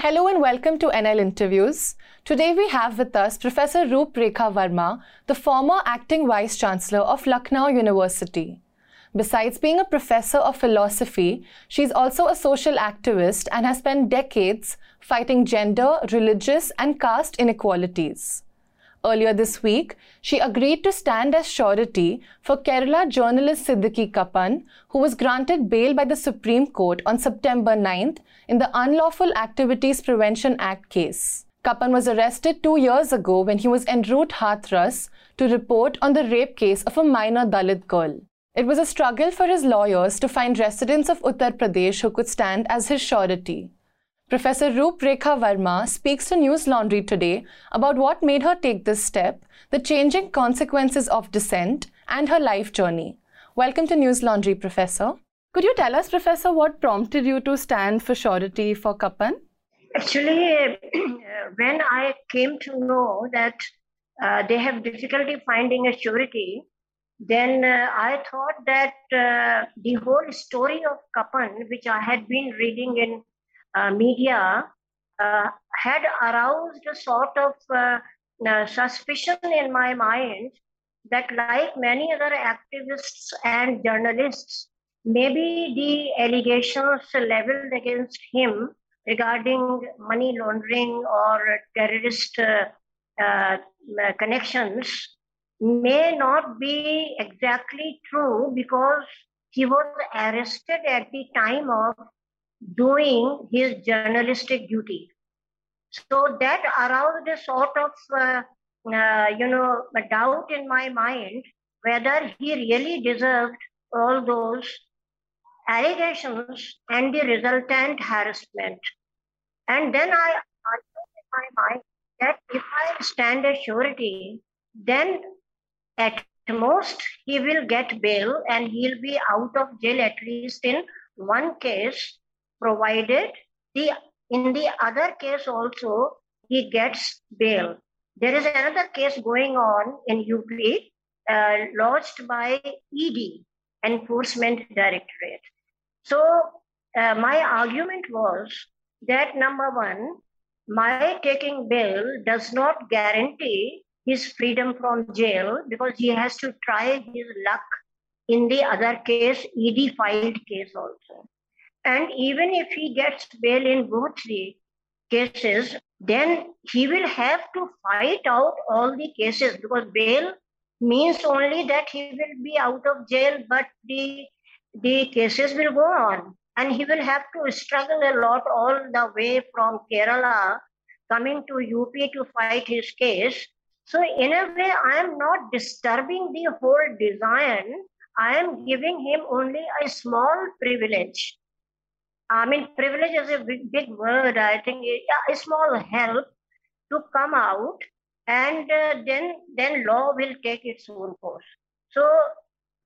Hello and welcome to NL Interviews. Today we have with us Professor Roop Rekha Verma, the former acting Vice Chancellor of Lucknow University. Besides being a professor of philosophy, she's also a social activist and has spent decades fighting gender, religious, and caste inequalities. Earlier this week, she agreed to stand as surety for Kerala journalist Siddique Kappan, who was granted bail by the Supreme Court on September 9th in the Unlawful Activities Prevention Act case. Kappan was arrested two years ago when he was en route Hathras to report on the rape case of a minor Dalit girl. It was a struggle for his lawyers to find residents of Uttar Pradesh who could stand as his surety. Professor Roop Rekha Verma speaks to Newslaundry today about what made her take this step, the changing consequences of dissent, and her life journey. Welcome to Newslaundry, Professor. Could you tell us, Professor, what prompted you to stand for surety for Kappan? Actually, when I came to know that uh, they have difficulty finding a surety, then uh, I thought that uh, the whole story of Kappan, which I had been reading in media uh, had aroused a sort of uh, uh, suspicion in my mind that, like many other activists and journalists, maybe the allegations leveled against him regarding money laundering or terrorist connections may not be exactly true because he was arrested at the time of doing his journalistic duty. So that aroused a sort of, uh, uh, you know, a doubt in my mind whether he really deserved all those allegations and the resultant harassment. And then I argued in my mind that if I stand as surety, then at most he will get bail and he'll be out of jail at least in one case provided the in the other case also he gets bail. There is another case going on in UP uh, lodged by ED, Enforcement Directorate. So uh, my argument was that number one, my taking bail does not guarantee his freedom from jail because he has to try his luck in the other case, ED filed case also. And even if he gets bail in both the cases, then he will have to fight out all the cases because bail means only that he will be out of jail, but the, the cases will go on. And he will have to struggle a lot all the way from Kerala coming to UP to fight his case. So, in a way, I am not disturbing the whole design. I am giving him only a small privilege I mean, privilege is a big, big word. I think yeah, a small help to come out, and uh, then then law will take its own course. So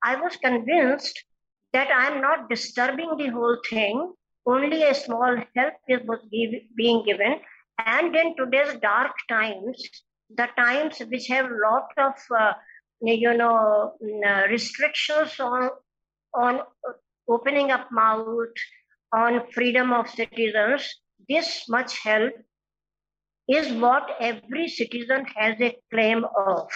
I was convinced that I am not disturbing the whole thing. Only a small help is was give, being given, and in today's dark times, the times which have lot of uh, you know mm, restrictions on on opening up mouth on freedom of citizens, this much help is what every citizen has a claim of.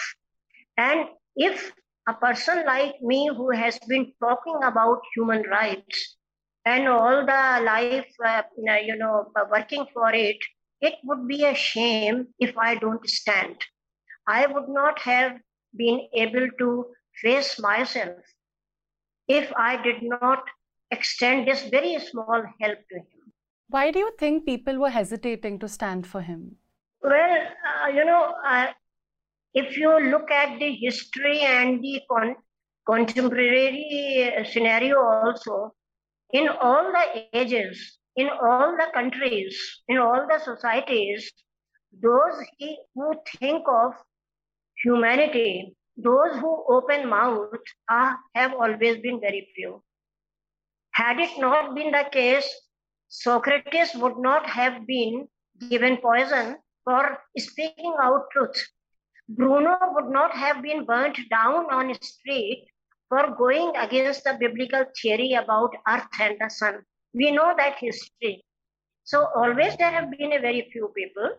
And if a person like me who has been talking about human rights and all the life, uh, you know, working for it, it would be a shame if I don't stand. I would not have been able to face myself if I did not extend this very small help to him. Why do you think people were hesitating to stand for him? Well, uh, you know, uh, if you look at the history and the con- contemporary uh, scenario also, in all the ages, in all the countries, in all the societies, those who think of humanity, those who open mouth, are, have always been very few. Had it not been the case, Socrates would not have been given poison for speaking out truth. Bruno would not have been burnt down on a street for going against the biblical theory about earth and the sun. We know that history. So always there have been a very few people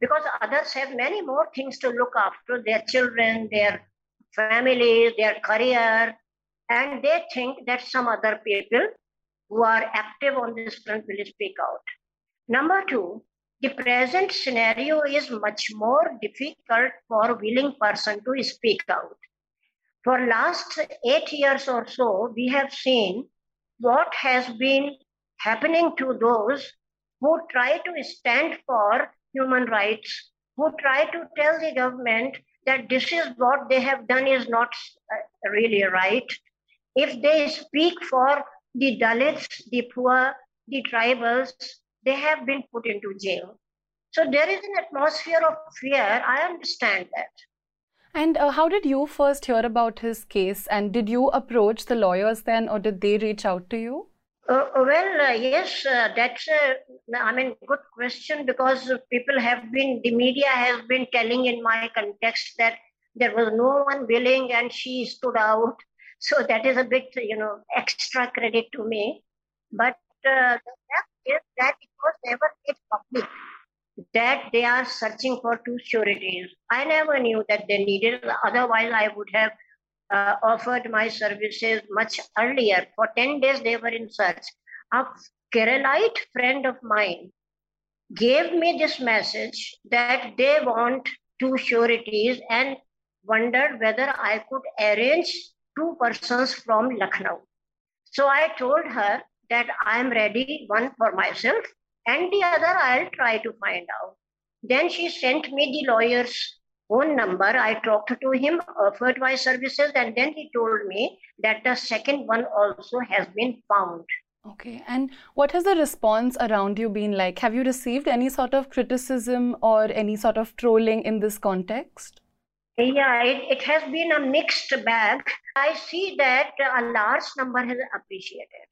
because others have many more things to look after their children, their families, their career, and they think that some other people who are active on this front will speak out. Number two, the present scenario is much more difficult for willing person to speak out. For last eight years or so, we have seen what has been happening to those who try to stand for human rights, who try to tell the government that this is what they have done is not uh, really right. If they speak for the Dalits, the poor, the tribals, they have been put into jail. So there is an atmosphere of fear. I understand that. And uh, how did you first hear about his case? And did you approach the lawyers then, or did they reach out to you? Uh, well, uh, yes, uh, that's a, I mean, good question because people have been, the media has been telling in my context that there was no one willing and she stood out. So that is a bit, you know, extra credit to me. But uh, the fact is that it was never made public that they are searching for two sureties. I never knew that they needed, otherwise, I would have uh, offered my services much earlier. For 10 days, they were in search. A Keralite friend of mine gave me this message that they want two sureties and wondered whether I could arrange two persons from Lucknow. So I told her that I am ready, one for myself and the other I'll try to find out. Then she sent me the lawyer's phone number. I talked to him, offered my services, and then he told me that the second one also has been found. Okay, and what has the response around you been like? Have you received any sort of criticism or any sort of trolling in this context? Yeah, it, it has been a mixed bag. I see that a large number has appreciated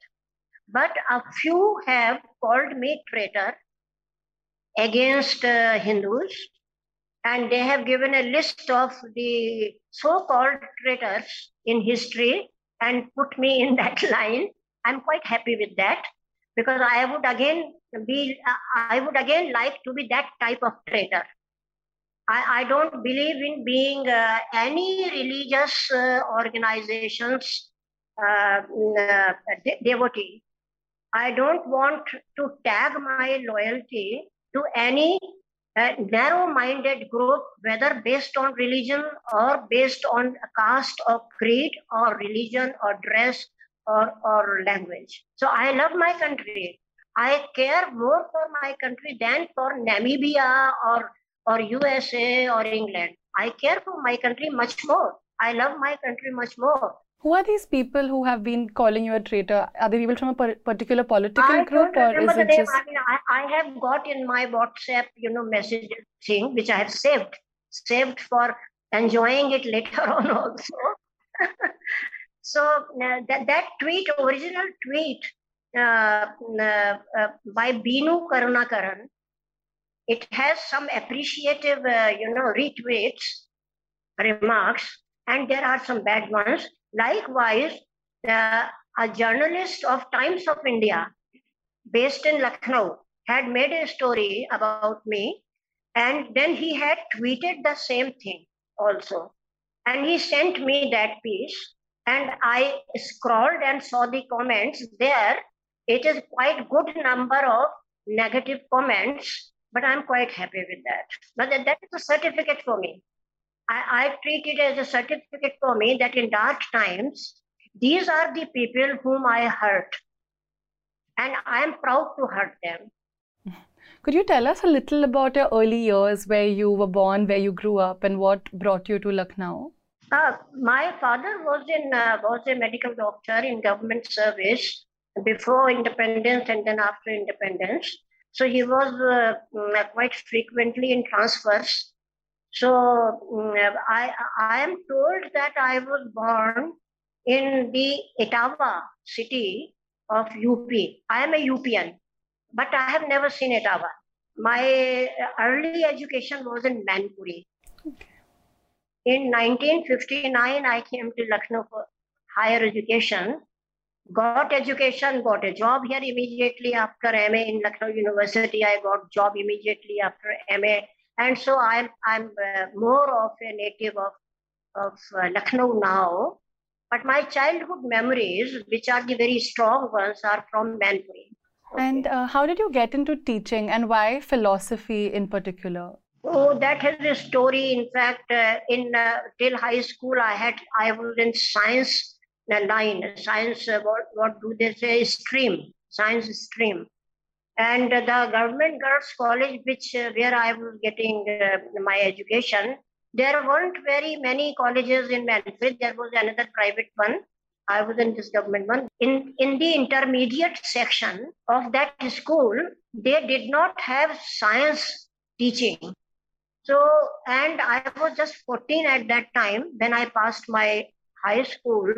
but a few have called me traitor against uh, Hindus, and they have given a list of the so called traitors in history and put me in that line. I'm quite happy with that because I would again be, I would again like to be that type of traitor. I, I don't believe in being uh, any religious uh, organization's uh, uh de- devotee. I don't want to tag my loyalty to any uh, narrow minded group, whether based on religion or based on caste or creed or religion or dress or, or language. So I love my country. I care more for my country than for Namibia or, or USA or England. I care for my country much more. I love my country much more. Who are these people who have been calling you a traitor? Are they people from a particular political I group, or is it just? I, mean, I, I have got in my WhatsApp, you know, message thing which I have saved, saved for enjoying it later on also. so uh, that that tweet, original tweet uh, uh, by Binu Karunakaran, it has some appreciative, uh, you know, retweets, remarks, and there are some bad ones Likewise, uh, a journalist of Times of India based in Lucknow had made a story about me, and then he had tweeted the same thing also. And he sent me that piece, and I scrolled and saw the comments there. It is quite good number of negative comments, but I'm quite happy with that. But that is a certificate for me. I, I treat it as a certificate for me that in dark times, these are the people whom I hurt. And I am proud to hurt them. Could you tell us a little about your early years, where you were born, where you grew up, and what brought you to Lucknow? Uh, my father was in uh, was a medical doctor in government service before independence and then after independence. So he was uh, quite frequently in transfers so mm, I, I am told that I was born in the Etawah city of UP. I am a UPian, but I have never seen Etawah. My early education was in Mainpuri. Okay. In 1959, I came to Lucknow for higher education. Got education, got a job here immediately after MA in Lucknow University. I got job immediately after MA, and so I'm I'm uh, more of a native of of uh, Lucknow now. But my childhood memories, which are the very strong ones, are from Mainpuri. And uh, how did you get into teaching, and why philosophy in particular? Oh, that has a story. In fact, uh, in uh, till high school, I had I was in science line, science. What what do they say? Stream, science stream, and the government girls' college, which uh, where I was getting uh, my education, there weren't very many colleges in Mainpuri. There was another private one. I was in this government one. In in the intermediate section of that school, they did not have science teaching so, and I was just 14 at that time when I passed my high school.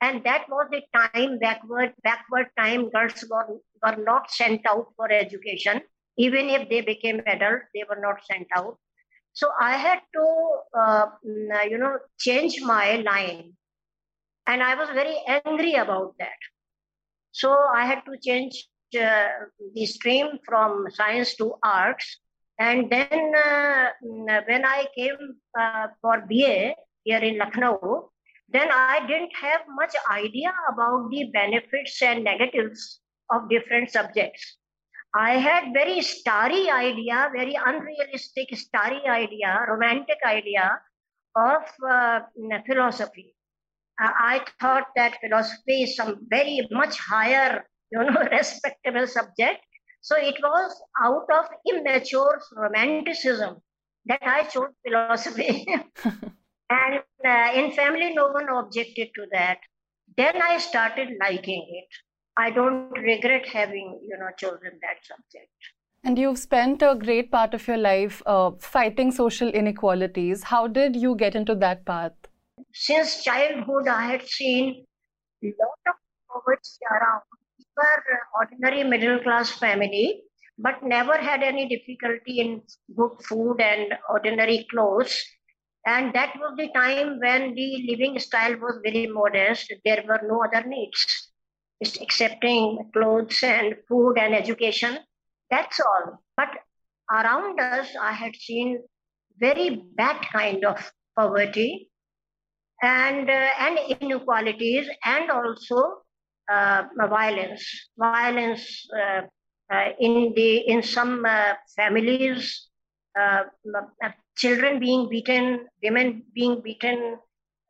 And that was the time, backward, backward time, girls were, were not sent out for education. Even if they became adults, they were not sent out. So I had to, uh, mm, you know, change my line. And I was very angry about that. So I had to change uh, the stream from science to arts and then uh, when I came uh, for BA here in Lucknow, then I didn't have much idea about the benefits and negatives of different subjects. I had very starry idea, very unrealistic starry idea, romantic idea of uh, philosophy. Uh, I thought that philosophy is some very much higher, you know, respectable subject, so it was out of immature romanticism that I chose philosophy. and uh, in family, no one objected to that. Then I started liking it. I don't regret having, you know, chosen that subject. And you've spent a great part of your life uh, fighting social inequalities. How did you get into that path? Since childhood, I had seen a lot of poverty around We were ordinary middle class family, but never had any difficulty in good food and ordinary clothes. And that was the time when the living style was very modest. There were no other needs, just excepting clothes and food and education. That's all. But around us, I had seen very bad kind of poverty and uh, and inequalities and also uh, violence, violence uh, uh, in the in some families, children being beaten, women being beaten,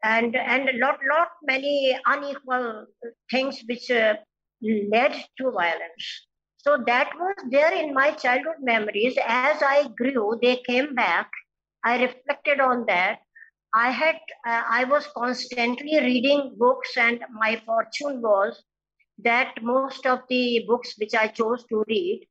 and and lot lot many unequal things which led to violence. So that was there in my childhood memories. As I grew, they came back. I reflected on that. I had uh, I was constantly reading books, and my fortune was that most of the books which I chose to read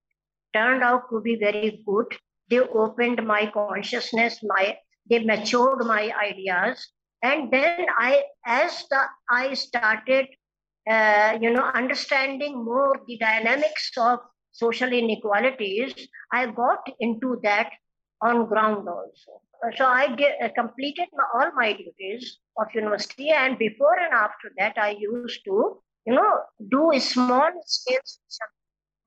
turned out to be very good. They opened my consciousness, my they matured my ideas, and then I, as the I started, uh, you know, understanding more the dynamics of social inequalities, I got into that on ground also. So I uh, completed my, all my duties of university, and before and after that, I used to you know, do small scale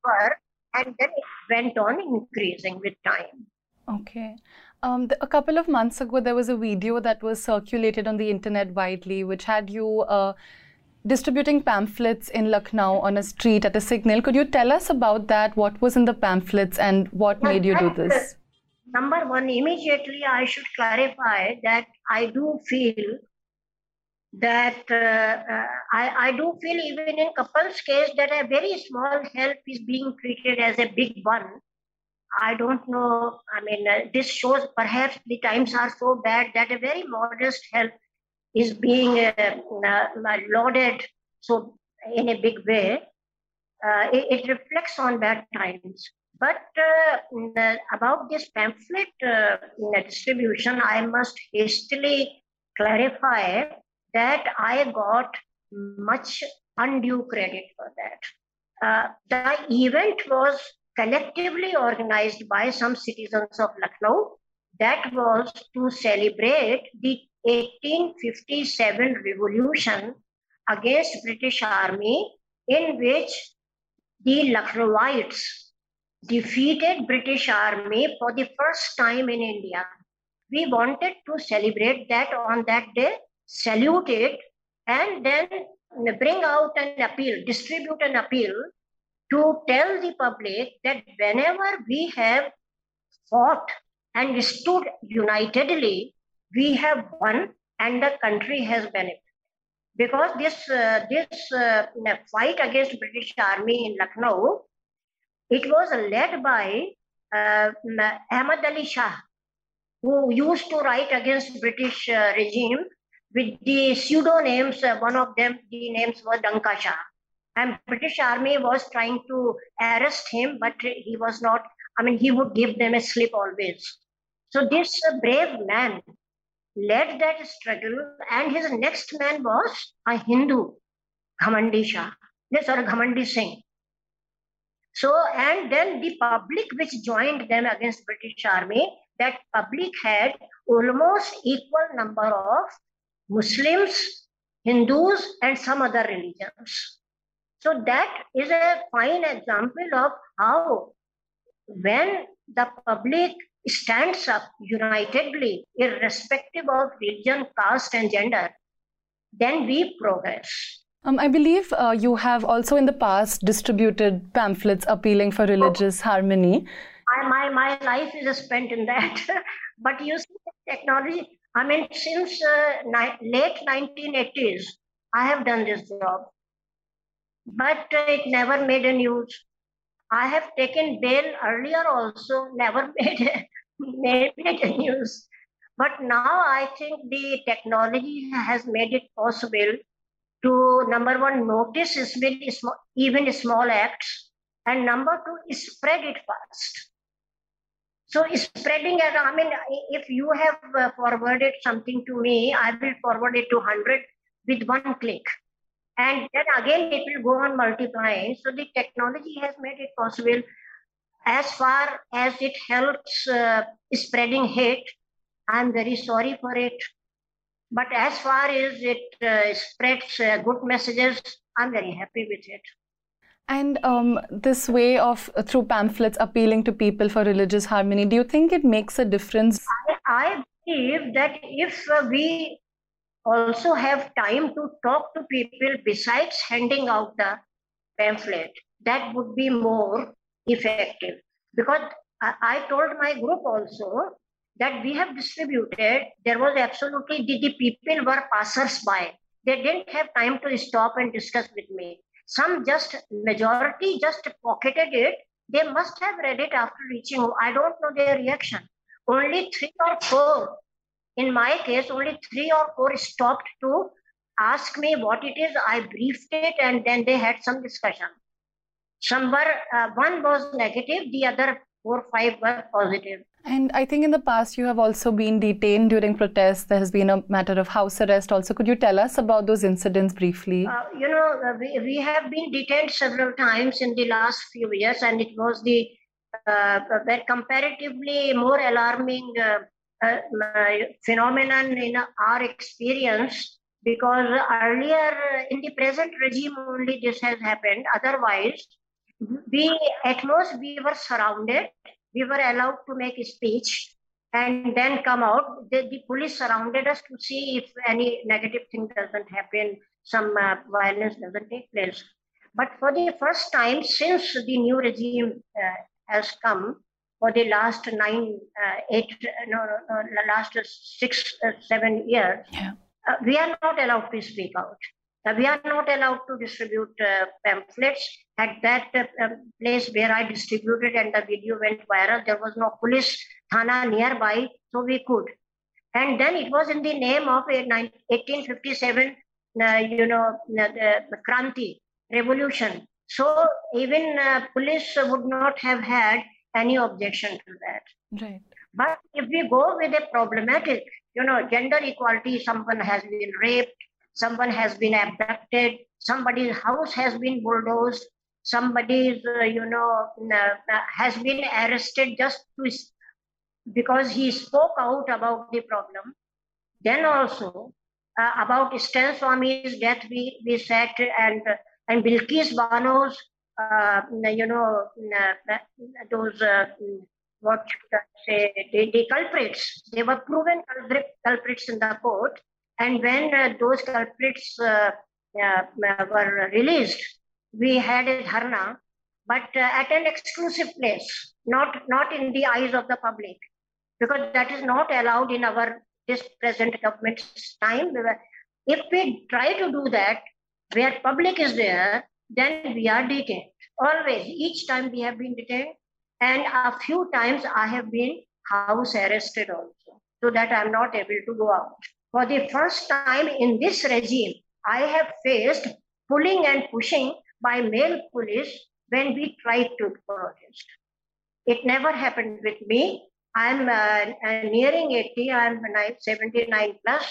work, and then it went on increasing with time. Okay. Um, the, a couple of months ago, there was a video that was circulated on the internet widely, which had you uh, distributing pamphlets in Lucknow on a street at a signal. Could you tell us about that? What was in the pamphlets and what made you do this? Number one, immediately I should clarify that I do feel that uh, uh, I, I do feel even in Kappan's case that a very small help is being treated as a big one. I don't know i mean uh, this shows perhaps the times are so bad that a very modest help is being uh, uh lauded so in a big way. Uh, it, it, reflects on bad times. But about this pamphlet distribution i must hastily clarify that I got much undue credit for that. Uh, the event was collectively organized by some citizens of Lucknow. That was to celebrate the 1857 revolution against British Army in which the Lucknowites defeated British Army for the first time in India. We wanted to celebrate that on that day, salute it, and then bring out an appeal, distribute an appeal to tell the public that whenever we have fought and stood unitedly, we have won and the country has benefited. Because this, uh, this uh, fight against British Army in Lucknow, it was led by uh, Ahmad Ali Shah, who used to write against British uh, regime with the pseudonames. Uh, one of them, the names were Danka Shah. And British Army was trying to arrest him, but he was not. I mean, he would give them a slip always. So this brave man led that struggle, and his next man was a Hindu, Ghamandi Shah, sorry, Ghamandi Singh. So, and then the public which joined them against British Army, that public had almost equal number of Muslims, Hindus, and some other religions. So that is a fine example of how when the public stands up unitedly, irrespective of religion, caste, and gender, then we progress. Um, I believe uh, you have also in the past distributed pamphlets appealing for religious oh, harmony. My, my life is spent in that. but you see, technology, I mean, since uh, late 1980s, I have done this job. But it never made a news. I have taken bail earlier also, never made made, made a news. But now I think the technology has made it possible to number one notice even small acts, and number two spread it fast. So spreading it, I mean, if you have uh, forwarded something to me, I will forward it to 100 with one click. And then again, it will go on multiplying. So the technology has made it possible as far as it helps uh, spreading hate, I'm very sorry for it. But as far as it uh, spreads uh, good messages, I'm very happy with it. And um, this way of, uh, through pamphlets, appealing to people for religious harmony, do you think it makes a difference? I, I believe that if uh, we also have time to talk to people besides handing out the pamphlet, that would be more effective. Because I, I told my group also that we have distributed, there was absolutely, the, the people were passers by. They didn't have time to stop and discuss with me. Some just, majority just pocketed it. They must have read it after reaching. I don't know their reaction. Only three or four, in my case, only three or four stopped to ask me what it is. I briefed it and then they had some discussion. Some were, uh, one was negative, the other four, five were positive. And I think in the past you have also been detained during protests. There has been a matter of house arrest also. Could you tell us about those incidents briefly? Uh, you know, uh, we, we have been detained several times in the last few years, and it was the uh, comparatively more alarming uh, uh, phenomenon in our experience because earlier in the present regime only this has happened. Otherwise, we at most we were surrounded we were allowed to make a speech and then come out. The, the police surrounded us to see if any negative thing doesn't happen some uh, violence doesn't take place. But for the first time since the new regime uh, has come for the last nine uh, eight no, no, no last six uh, seven years yeah. Uh, we are not allowed to speak out we are not allowed to distribute uh, pamphlets. At that uh, um, place where I distributed and the video went viral, there was no police thana nearby, so we could. And then it was in the name of a 1857, uh, you know, the Kranti revolution. So even uh, police would not have had any objection to that. Right. But if we go with a problematic, you know, gender equality, someone has been raped, someone has been abducted, somebody's house has been bulldozed, somebody's, uh, you know, uh, has been arrested just to, because he spoke out about the problem. Then also, Uh, about Stan Swami's death, we, we said, and and Bilkis Bano's, uh, you know, uh, those uh, what should I say, the, the culprits. They were proven culprits in the court, and when uh, those culprits uh, were released, we had a dharna, but at an exclusive place, not not in the eyes of the public, because that is not allowed in our this present government's time. If we try to do that, where public is there, then we are detained. Always, each time we have been detained, and a few times I have been house arrested also, so that I'm not able to go out. For the first time in this regime, I have faced pulling and pushing by male police when we tried to protest. It never happened with me. I'm uh, uh nearing 80, I'm 79 plus.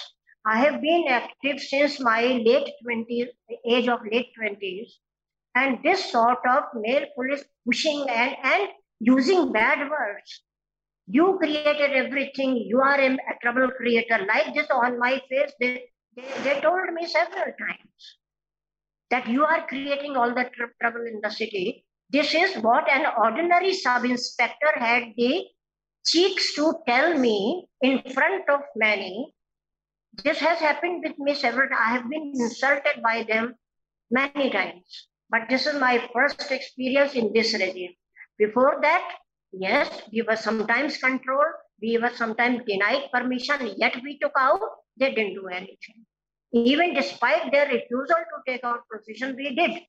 I have been active since my late 20s, age of late 20s. And this sort of male police pushing and, and using bad words. You created everything. You are a, a trouble creator. Like this on my face, they, they, they told me several times that you are creating all the tr- trouble in the city. This is what an ordinary sub inspector had the cheeks to tell me in front of many. This has happened with me several. I have been insulted by them many times. But this is my first experience in this regime. Before that, yes, we were sometimes controlled, we were sometimes denied permission, yet we took out, they didn't do anything. Even despite their refusal to take out position, we did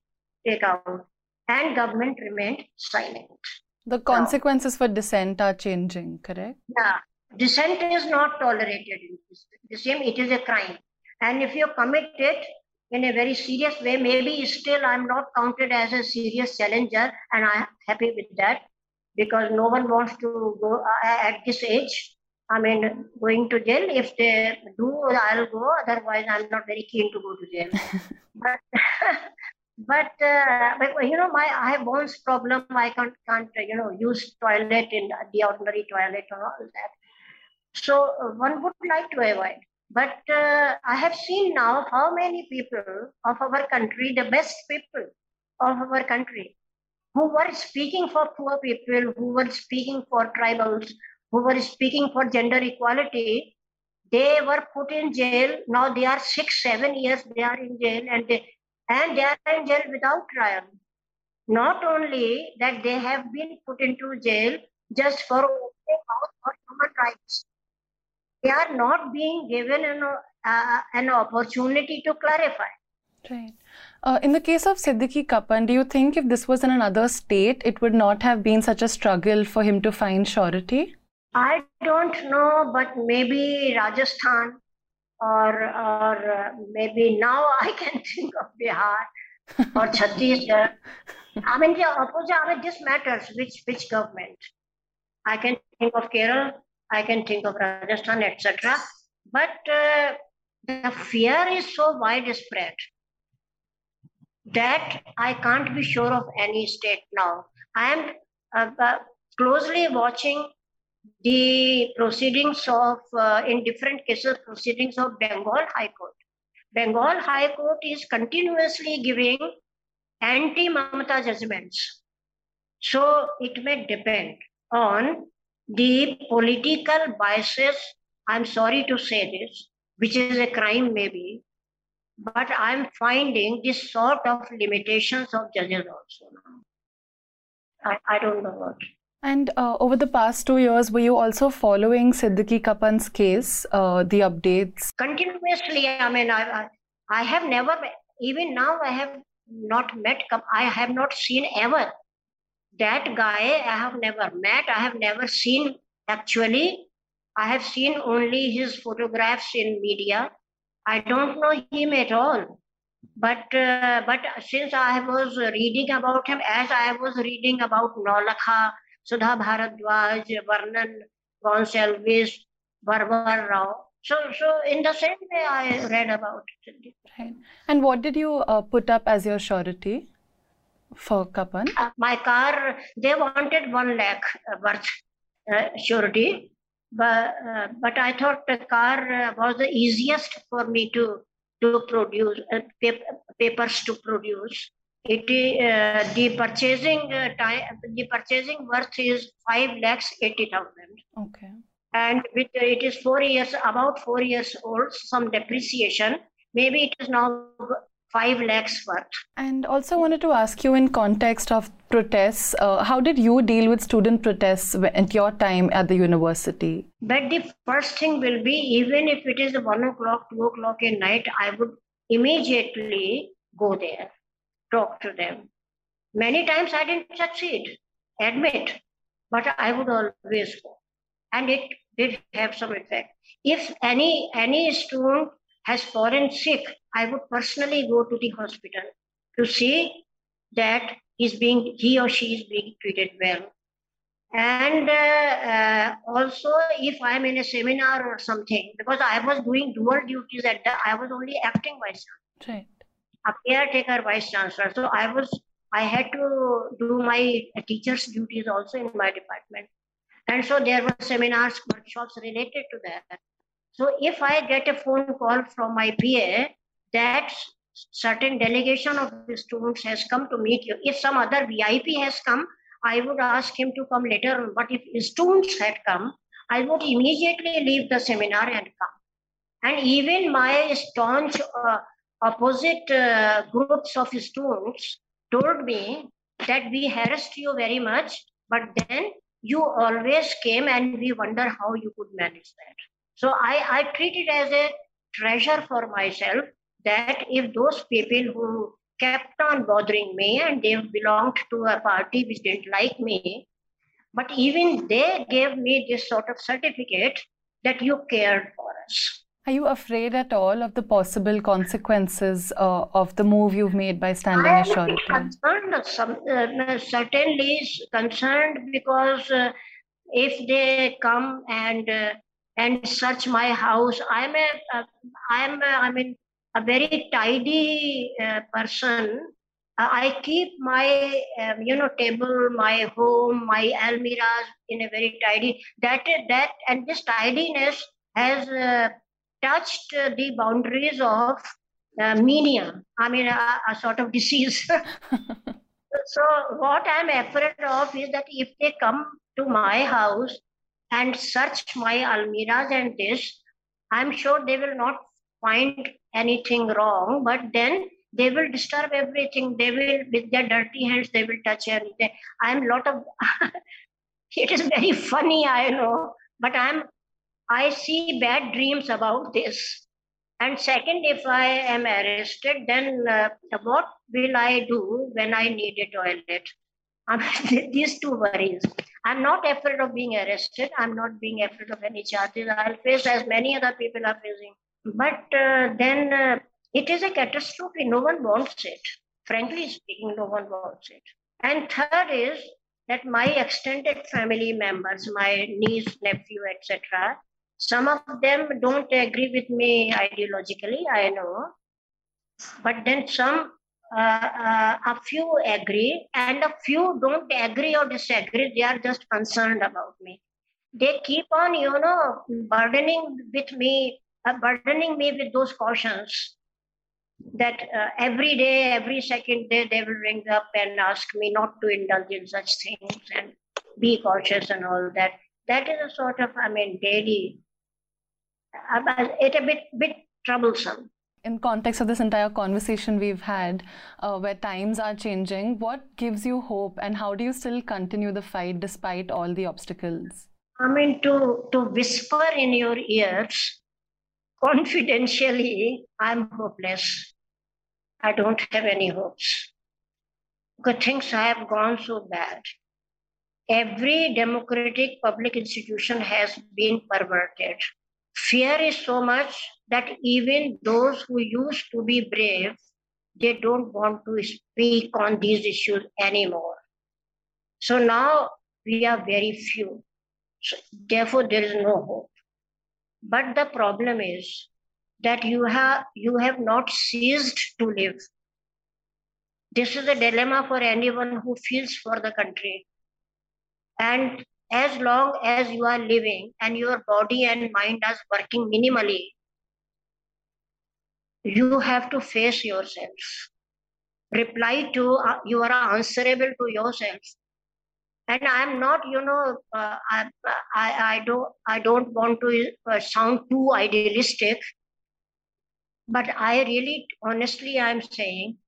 take out, and government remained silent. The consequences now, for dissent are changing, correct? Yeah, dissent is not tolerated in the same. It is a crime, and if you commit it, in a very serious way. Maybe still I'm not counted as a serious challenger, and I'm happy with that because no one wants to go uh, at this age. I mean, going to jail. If they do, I'll go. Otherwise, I'm not very keen to go to jail. but, but, uh, but you know, my I have bones problem. I can't can't you know use toilet in the ordinary toilet or all that. So uh, one would like to avoid. But uh, I have seen now how many people of our country, the best people of our country, who were speaking for poor people, who were speaking for tribals, who were speaking for gender equality, they were put in jail. Now they are six, seven years they are in jail, and they and they are in jail without trial. Not only that they have been put into jail just for opening out for human rights, they are not being given an, uh, an opportunity to clarify. Right. Uh, in the case of Siddique Kappan, do you think if this was in another state, it would not have been such a struggle for him to find surety? I don't know, but maybe Rajasthan or or uh, maybe now I can think of Bihar or Chhattisgarh. I mean, the opposite. I mean, this matters which which government. I can think of Kerala I can think of Rajasthan, etc. But uh, the fear is so widespread that I can't be sure of any state now. I am uh, uh, closely watching the proceedings of, uh, in different cases, proceedings of Bengal High Court. Bengal High Court is continuously giving anti-Mamata judgments. So it may depend on the political biases, I'm sorry to say this, which is a crime maybe, but I'm finding this sort of limitations of judges also now. I, I don't know what. And uh, over the past two years, were you also following Siddique Kappan's case, uh, the updates? Continuously. I mean, I, I, I have never, even now, I have not met, I have not seen ever that guy I have never met, I have never seen actually. I have seen only his photographs in media. I don't know him at all. But uh, but since I was reading about him, as I was reading about Navlakha, Sudha Bharadwaj, Vernon Gonsalves, Varavara Rao, so so in the same way I read about it. Right. And what did you uh, put up as your surety? for Kappan? Uh, my car, they wanted one lakh uh, worth uh, surety. But uh, but I thought the car uh, was the easiest for me to to produce uh, papers to produce. It uh, the purchasing uh, time the purchasing worth is five lakhs eighty thousand. Okay. And with, it is four years about four years old. Some depreciation. Maybe it is now 5 lakhs worth. And also wanted to ask you in context of protests, uh, how did you deal with student protests at your time at the university? But the first thing will be, even if it is 1 o'clock, 2 o'clock in night, I would immediately go there, talk to them. Many times I didn't succeed, admit, but I would always go. And it did have some effect. If any any student has fallen sick, I would personally go to the hospital to see that he's being he or she is being treated well. And uh, uh, also, if I'm in a seminar or something, because I was doing dual duties at the, I was only acting vice chancellor, right. a caretaker vice chancellor. So I was, I had to do my teacher's duties also in my department, and so there were seminars, workshops related to that. So if I get a phone call from my PA that certain delegation of the students has come to meet you, if some other VIP has come, I would ask him to come later on. But if students had come, I would immediately leave the seminar and come. And even my staunch uh, opposite uh, groups of students told me that we harassed you very much, but then you always came and we wonder how you could manage that. So I, I treat it as a treasure for myself that if those people who kept on bothering me and they belonged to a party which didn't like me, but even they gave me this sort of certificate that you cared for us. Are you afraid at all of the possible consequences uh, of the move you've made by standing I as surety? concerned, some, uh, certainly concerned because uh, if they come and uh, and search my house. I'm a, a I'm a, I mean a very tidy uh, person. Uh, I keep my um, you know table, my home, my almirahs in a very tidy. That that and this tidiness has uh, touched the boundaries of uh, mania. I mean a, a sort of disease. so what I'm afraid of is that if they come to my house and search my almirahs and this, I'm sure they will not find anything wrong, but then they will disturb everything. They will, with their dirty hands, they will touch everything. I'm lot of, it is very funny, I know, but I'm, I see bad dreams about this. And second, if I am arrested, then uh, what will I do when I need a toilet? These two worries. I'm not afraid of being arrested. I'm not being afraid of any charges. I'll face as many other people are facing. But uh, then uh, it is a catastrophe. No one wants it. Frankly speaking, no one wants it. And third is that my extended family members, my niece, nephew, etc., some of them don't agree with me ideologically, I know. But then some uh, uh, a few agree and a few don't agree or disagree. They are just concerned about me. They keep on, you know, burdening with me, uh, burdening me with those cautions that uh, every day, every second day, they will ring up and ask me not to indulge in such things and be cautious and all that. That is a sort of, I mean, daily, uh, it's a bit, bit troublesome in context of this entire conversation we've had uh, where times are changing what gives you hope and how do you still continue the fight despite all the obstacles? I mean to to whisper in your ears confidentially i'm hopeless. I don't have any hopes. Because things have gone so bad every democratic public institution has been perverted fear is so much that even those who used to be brave, they don't want to speak on these issues anymore. So now we are very few. So therefore, there is no hope. But the problem is that you have you have not ceased to live. This is a dilemma for anyone who feels for the country. And as long as you are living and your body and mind is working minimally, you have to face yourself. Reply to, uh, you are answerable to yourself. And I'm not, you know, uh, I, I, I, don't, I don't want to uh, sound too idealistic, but I really, honestly, I'm saying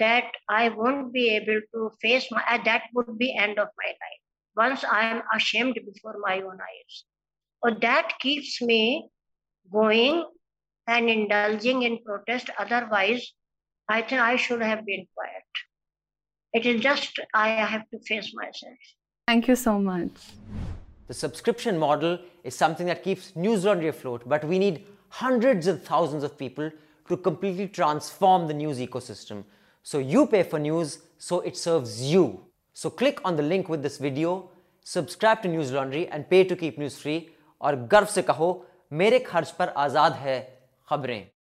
that I won't be able to face my, uh, that would be end of my life. Once I am ashamed before my own eyes. Or that keeps me going and indulging in protest. Otherwise, I think I should have been quiet. It is just I have to face myself. Thank you so much. The subscription model is something that keeps Newslaundry afloat, but we need hundreds of thousands of people to completely transform the news ecosystem. So you pay for news, so it serves you. So click on the link with this video, subscribe to News Laundry and pay to keep news free और गर्व से कहो मेरे खर्च पर आज़ाद है खबरें